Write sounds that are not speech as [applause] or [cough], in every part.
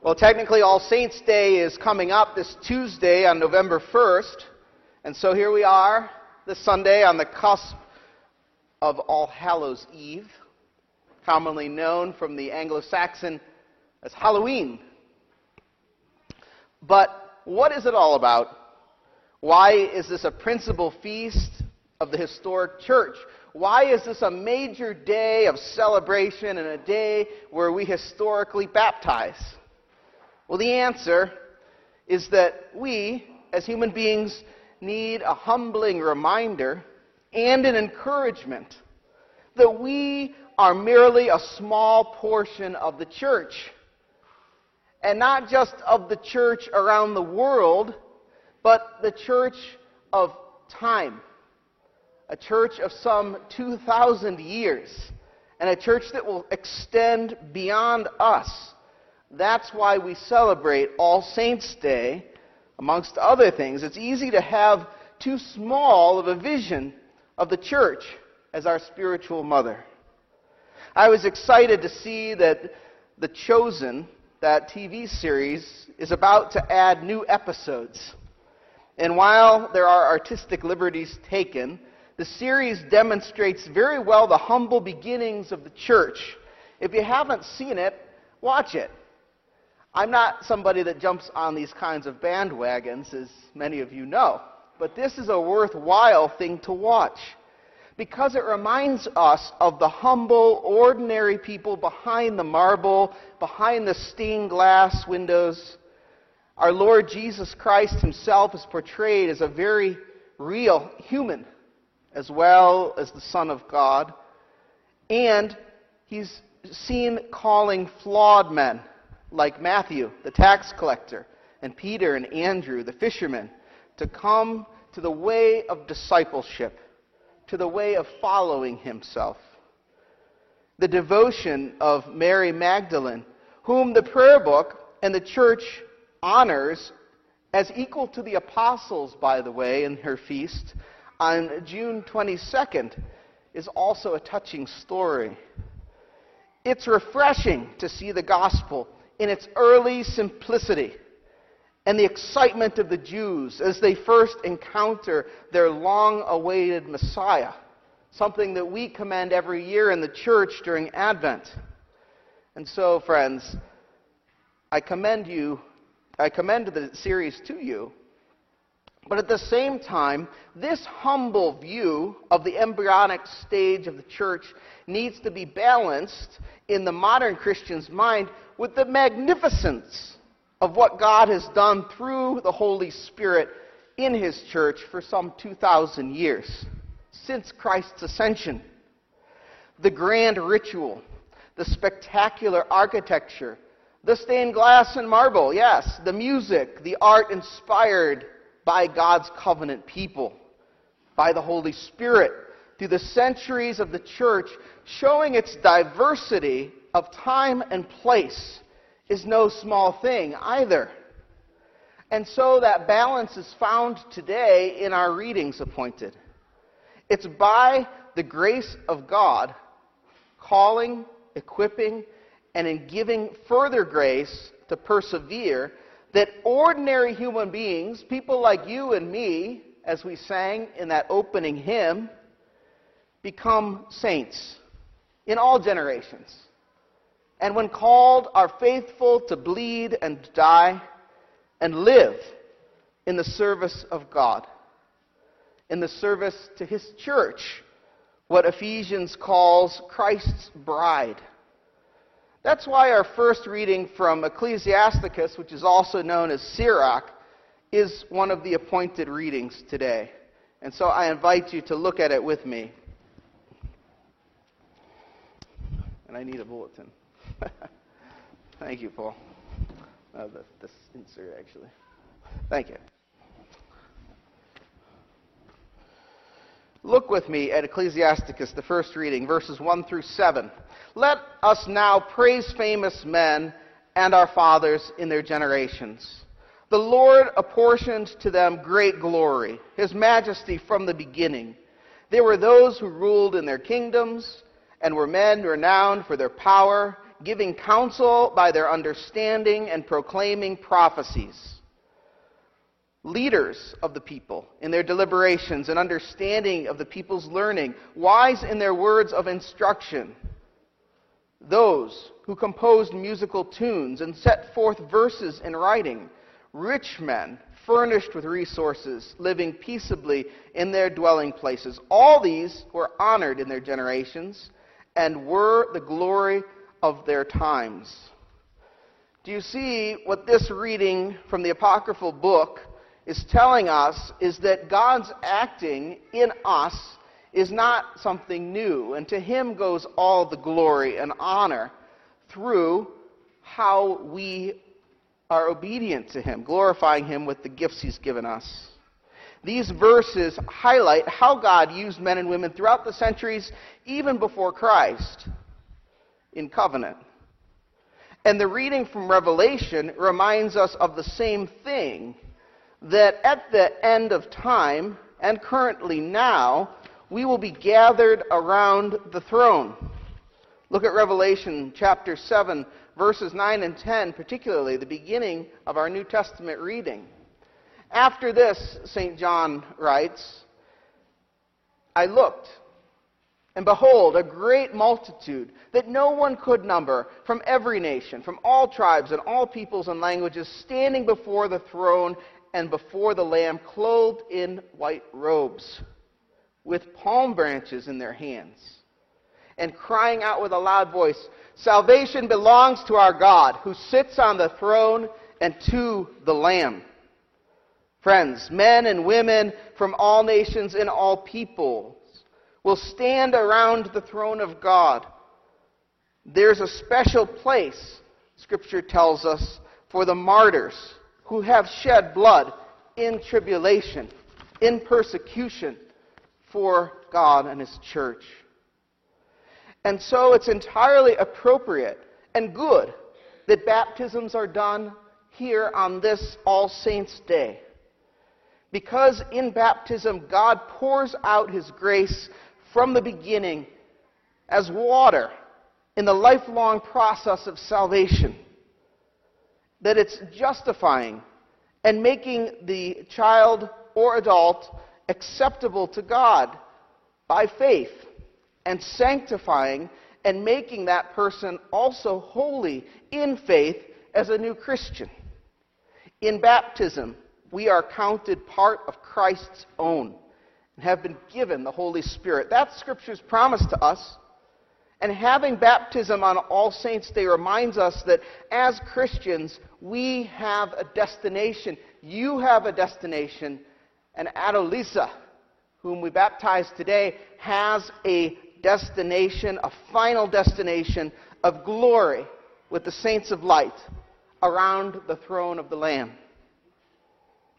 Well, technically, All Saints' Day is coming up this Tuesday on November 1st. And so here we are, this Sunday, on the cusp of All Hallows Eve, commonly known from the Anglo Saxon as Halloween. But what is it all about? Why is this a principal feast of the historic church? Why is this a major day of celebration and a day where we historically baptize? Well, the answer is that we, as human beings, need a humbling reminder and an encouragement that we are merely a small portion of the church. And not just of the church around the world, but the church of time a church of some 2,000 years, and a church that will extend beyond us. That's why we celebrate All Saints' Day, amongst other things. It's easy to have too small of a vision of the church as our spiritual mother. I was excited to see that The Chosen, that TV series, is about to add new episodes. And while there are artistic liberties taken, the series demonstrates very well the humble beginnings of the church. If you haven't seen it, watch it. I'm not somebody that jumps on these kinds of bandwagons, as many of you know, but this is a worthwhile thing to watch because it reminds us of the humble, ordinary people behind the marble, behind the stained glass windows. Our Lord Jesus Christ himself is portrayed as a very real human as well as the Son of God. And he's seen calling flawed men like Matthew, the tax collector, and Peter and Andrew, the fishermen, to come to the way of discipleship, to the way of following himself. The devotion of Mary Magdalene, whom the prayer book and the church honors as equal to the apostles, by the way, in her feast, on June 22nd is also a touching story. It's refreshing to see the gospel in its early simplicity and the excitement of the Jews as they first encounter their long awaited Messiah, something that we commend every year in the church during Advent. And so, friends, I commend you, I commend the series to you but at the same time, this humble view of the embryonic stage of the church needs to be balanced in the modern Christian's mind with the magnificence of what God has done through the Holy Spirit in His church for some 2,000 years, since Christ's ascension. The grand ritual, the spectacular architecture, the stained glass and marble, yes, the music, the art inspired by God's covenant people, by the Holy Spirit, through the centuries of the church, showing its diversity of time and place is no small thing either. And so that balance is found today in our readings appointed. It's by the grace of God calling, equipping, and in giving further grace to persevere that ordinary human beings, people like you and me, as we sang in that opening hymn, become saints in all generations. And when called, are faithful to bleed and die and live in the service of God, in the service to His church, what Ephesians calls Christ's bride. That's why our first reading from Ecclesiasticus, which is also known as Sirach, is one of the appointed readings today. And so I invite you to look at it with me. And I need a bulletin. [laughs] Thank you, Paul. Uh, this insert, actually. Thank you. Look with me at Ecclesiasticus, the first reading, verses 1 through 7. Let us now praise famous men and our fathers in their generations. The Lord apportioned to them great glory, his majesty from the beginning. They were those who ruled in their kingdoms and were men renowned for their power, giving counsel by their understanding and proclaiming prophecies. Leaders of the people in their deliberations and understanding of the people's learning, wise in their words of instruction. Those who composed musical tunes and set forth verses in writing, rich men furnished with resources, living peaceably in their dwelling places. All these were honored in their generations and were the glory of their times. Do you see what this reading from the apocryphal book is telling us is that God's acting in us is not something new, and to him goes all the glory and honor through how we are obedient to Him, glorifying Him with the gifts He's given us. These verses highlight how God used men and women throughout the centuries, even before Christ, in covenant. And the reading from Revelation reminds us of the same thing that at the end of time, and currently now, we will be gathered around the throne. Look at Revelation chapter 7, verses 9 and 10, particularly the beginning of our New Testament reading. After this, St. John writes, I looked, and behold, a great multitude that no one could number from every nation, from all tribes and all peoples and languages, standing before the throne and before the Lamb, clothed in white robes, with palm branches in their hands, and crying out with a loud voice, Salvation belongs to our God who sits on the throne and to the Lamb. Friends, men and women from all nations and all peoples will stand around the throne of God. There's a special place, Scripture tells us, for the martyrs who have shed blood in tribulation, in persecution for God and His church. And so it's entirely appropriate and good that baptisms are done here on this All Saints' Day. Because in baptism, God pours out His grace from the beginning as water in the lifelong process of salvation. That it's justifying and making the child or adult acceptable to God by faith and sanctifying and making that person also holy in faith as a new Christian. In baptism, we are counted part of Christ's own and have been given the Holy Spirit. That's Scripture's promise to us. And having baptism on All Saints' Day reminds us that as Christians, we have a destination. You have a destination. And Adelisa, whom we baptize today, has a destination, a final destination of glory with the saints of light around the throne of the Lamb.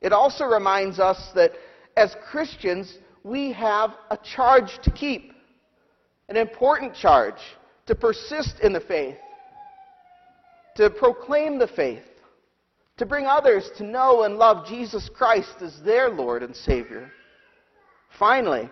It also reminds us that as Christians, we have a charge to keep, an important charge to persist in the faith, to proclaim the faith, to bring others to know and love Jesus Christ as their Lord and Savior. Finally,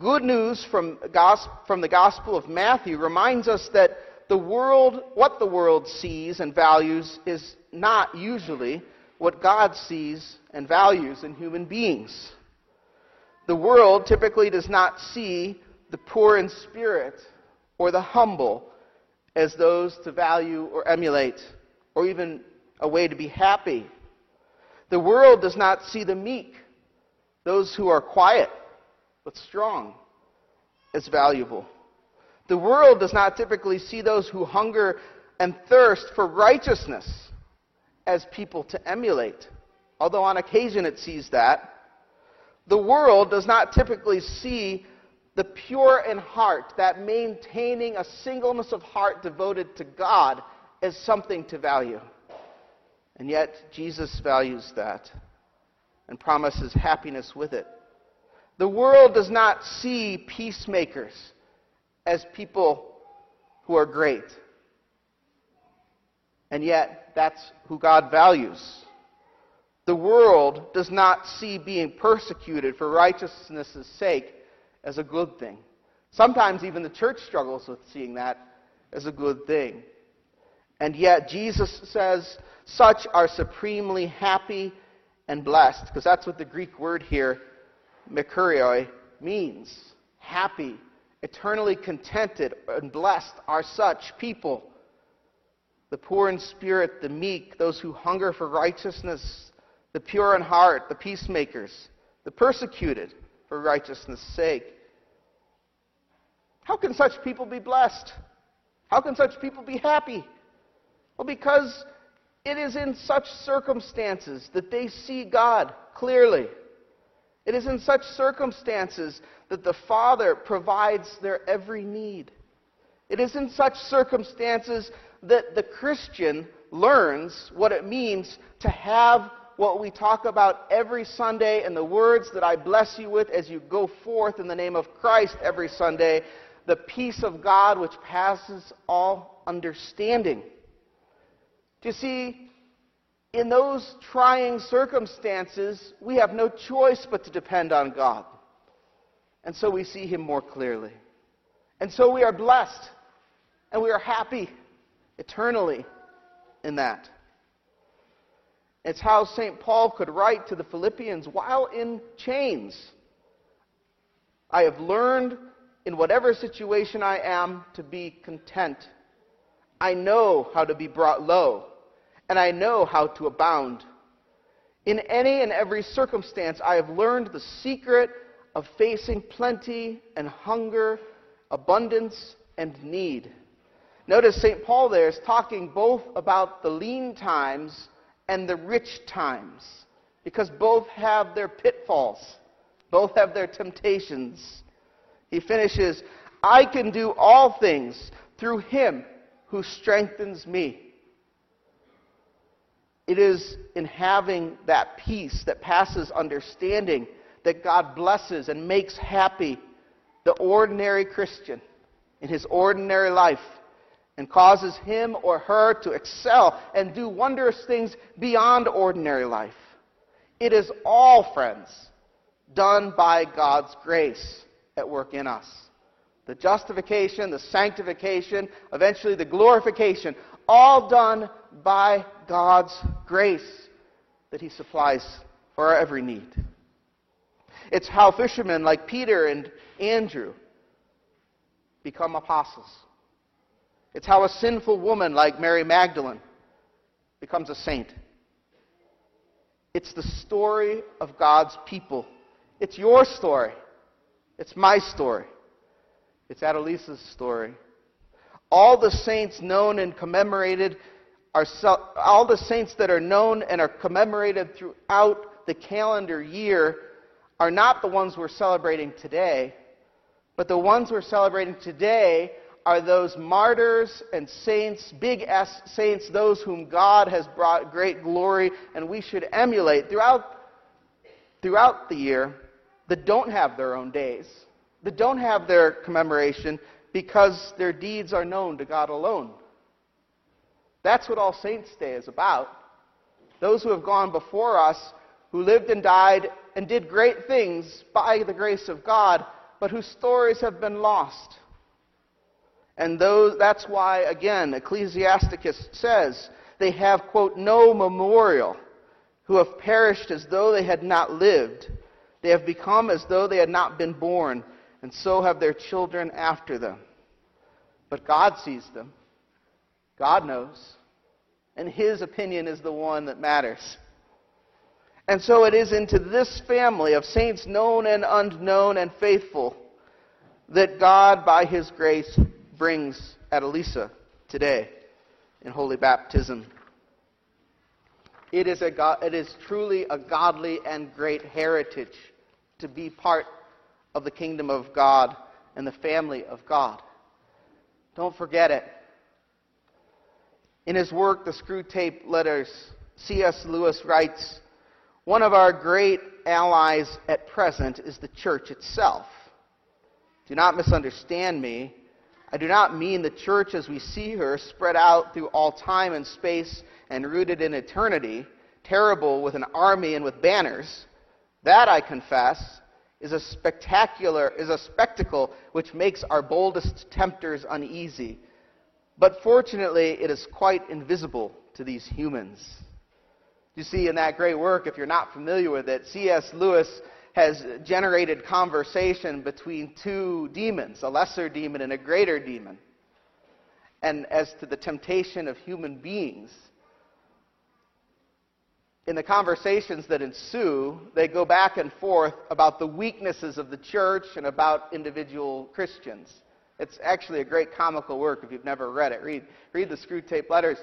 good news from, the Gospel of Matthew reminds us that the world, what the world sees and values, is not usually what God sees and values in human beings. The world typically does not see the poor in spirit or the humble as those to value or emulate, or even a way to be happy. The world does not see the meek, those who are quiet but strong as valuable. The world does not typically see those who hunger and thirst for righteousness as people to emulate, although on occasion it sees that. The world does not typically see the pure in heart, that maintaining a singleness of heart devoted to God, is something to value. And yet, Jesus values that and promises happiness with it. The world does not see peacemakers as people who are great. And yet, that's who God values. The world does not see being persecuted for righteousness' sake as a good thing. Sometimes even the church struggles with seeing that as a good thing. And yet, Jesus says, such are supremely happy and blessed, because that's what the Greek word here, makarioi, means. Happy, eternally contented, and blessed are such people. The poor in spirit, the meek, those who hunger for righteousness, the pure in heart, the peacemakers, the persecuted for righteousness' sake. How can such people be blessed? How can such people be happy? Well, because it is in such circumstances that they see God clearly. It is in such circumstances that the Father provides their every need. It is in such circumstances that the Christian learns what it means to have what we talk about every Sunday and the words that I bless you with as you go forth in the name of Christ every Sunday the peace of God which passes all understanding. Do you see, in those trying circumstances, we have no choice but to depend on God. And so we see Him more clearly. And so we are blessed and we are happy eternally in that. It's how St. Paul could write to the Philippians while in chains. I have learned in whatever situation I am to be content. I know how to be brought low, and I know how to abound. In any and every circumstance, I have learned the secret of facing plenty and hunger, abundance and need. Notice St. Paul there is talking both about the lean times and the rich times, because both have their pitfalls, both have their temptations. He finishes, I can do all things through him who strengthens me. It is in having that peace that passes understanding that God blesses and makes happy the ordinary Christian in his ordinary life and causes him or her to excel and do wondrous things beyond ordinary life. It is all, friends, done by God's grace at work in us. The justification, the sanctification, eventually the glorification, all done by God's grace that He supplies for our every need. It's how fishermen like Peter and Andrew become apostles. It's how a sinful woman like Mary Magdalene becomes a saint. It's the story of God's people. It's your story. It's my story. It's Adelisa's story. All the saints known and commemorated are all the saints that are known and are commemorated throughout the calendar year are not the ones we're celebrating today, but the ones we're celebrating today are those martyrs and saints, big S saints, those whom God has brought great glory and we should emulate throughout, throughout the year that don't have their own days, that don't have their commemoration because their deeds are known to God alone. That's what All Saints' Day is about. Those who have gone before us, who lived and died and did great things by the grace of God, but whose stories have been lost. And those, that's why, again, Ecclesiasticus says they have, quote, no memorial, who have perished as though they had not lived they have become as though they had not been born, and so have their children after them. But God sees them. God knows. And His opinion is the one that matters. And so it is into this family of saints known and unknown and faithful that God, by His grace, brings Adelisa today in holy baptism. It is, a, it is truly a godly and great heritage to be part of the kingdom of God and the family of God. Don't forget it. In his work, The Screwtape Letters, C.S. Lewis writes One of our great allies at present is the church itself. Do not misunderstand me. I do not mean the church as we see her spread out through all time and space and rooted in eternity, terrible with an army and with banners. That, I confess, is a spectacular, is a spectacle which makes our boldest tempters uneasy. But fortunately, it is quite invisible to these humans. You see, in that great work, if you're not familiar with it, C.S. Lewis has generated conversation between two demons, a lesser demon and a greater demon. And as to the temptation of human beings, in the conversations that ensue, they go back and forth about the weaknesses of the church and about individual Christians. It's actually a great comical work if you've never read it. Read, read the Screwtape Letters.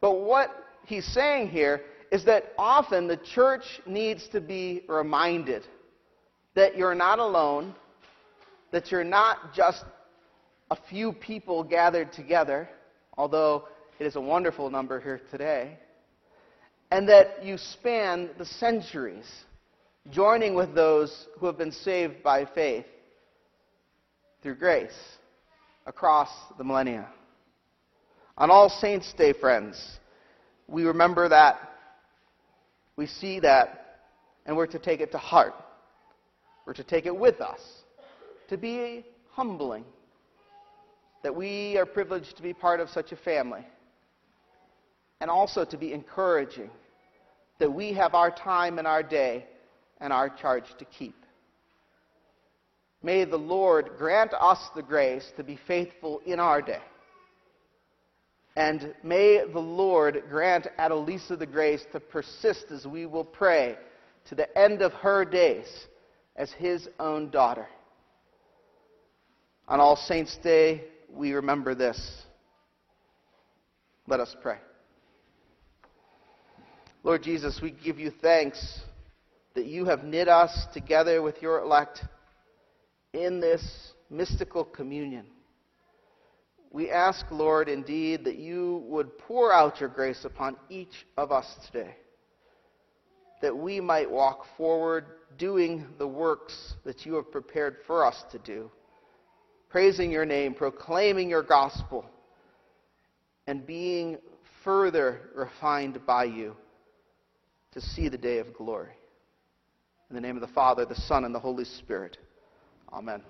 But what he's saying here is that often the church needs to be reminded that you're not alone, that you're not just a few people gathered together, although it is a wonderful number here today and that you span the centuries, joining with those who have been saved by faith through grace across the millennia. On All Saints' Day, friends, we remember that, we see that, and we're to take it to heart. We're to take it with us, to be humbling that we are privileged to be part of such a family, and also to be encouraging that we have our time and our day and our charge to keep. May the Lord grant us the grace to be faithful in our day. And may the Lord grant Adelisa the grace to persist as we will pray to the end of her days as his own daughter. On All Saints' Day, we remember this. Let us pray. Lord Jesus, we give you thanks that you have knit us together with your elect in this mystical communion. We ask, Lord, indeed, that you would pour out your grace upon each of us today, that we might walk forward doing the works that you have prepared for us to do, praising your name, proclaiming your gospel, and being further refined by you to see the day of glory. In the name of the Father, the Son, and the Holy Spirit. Amen.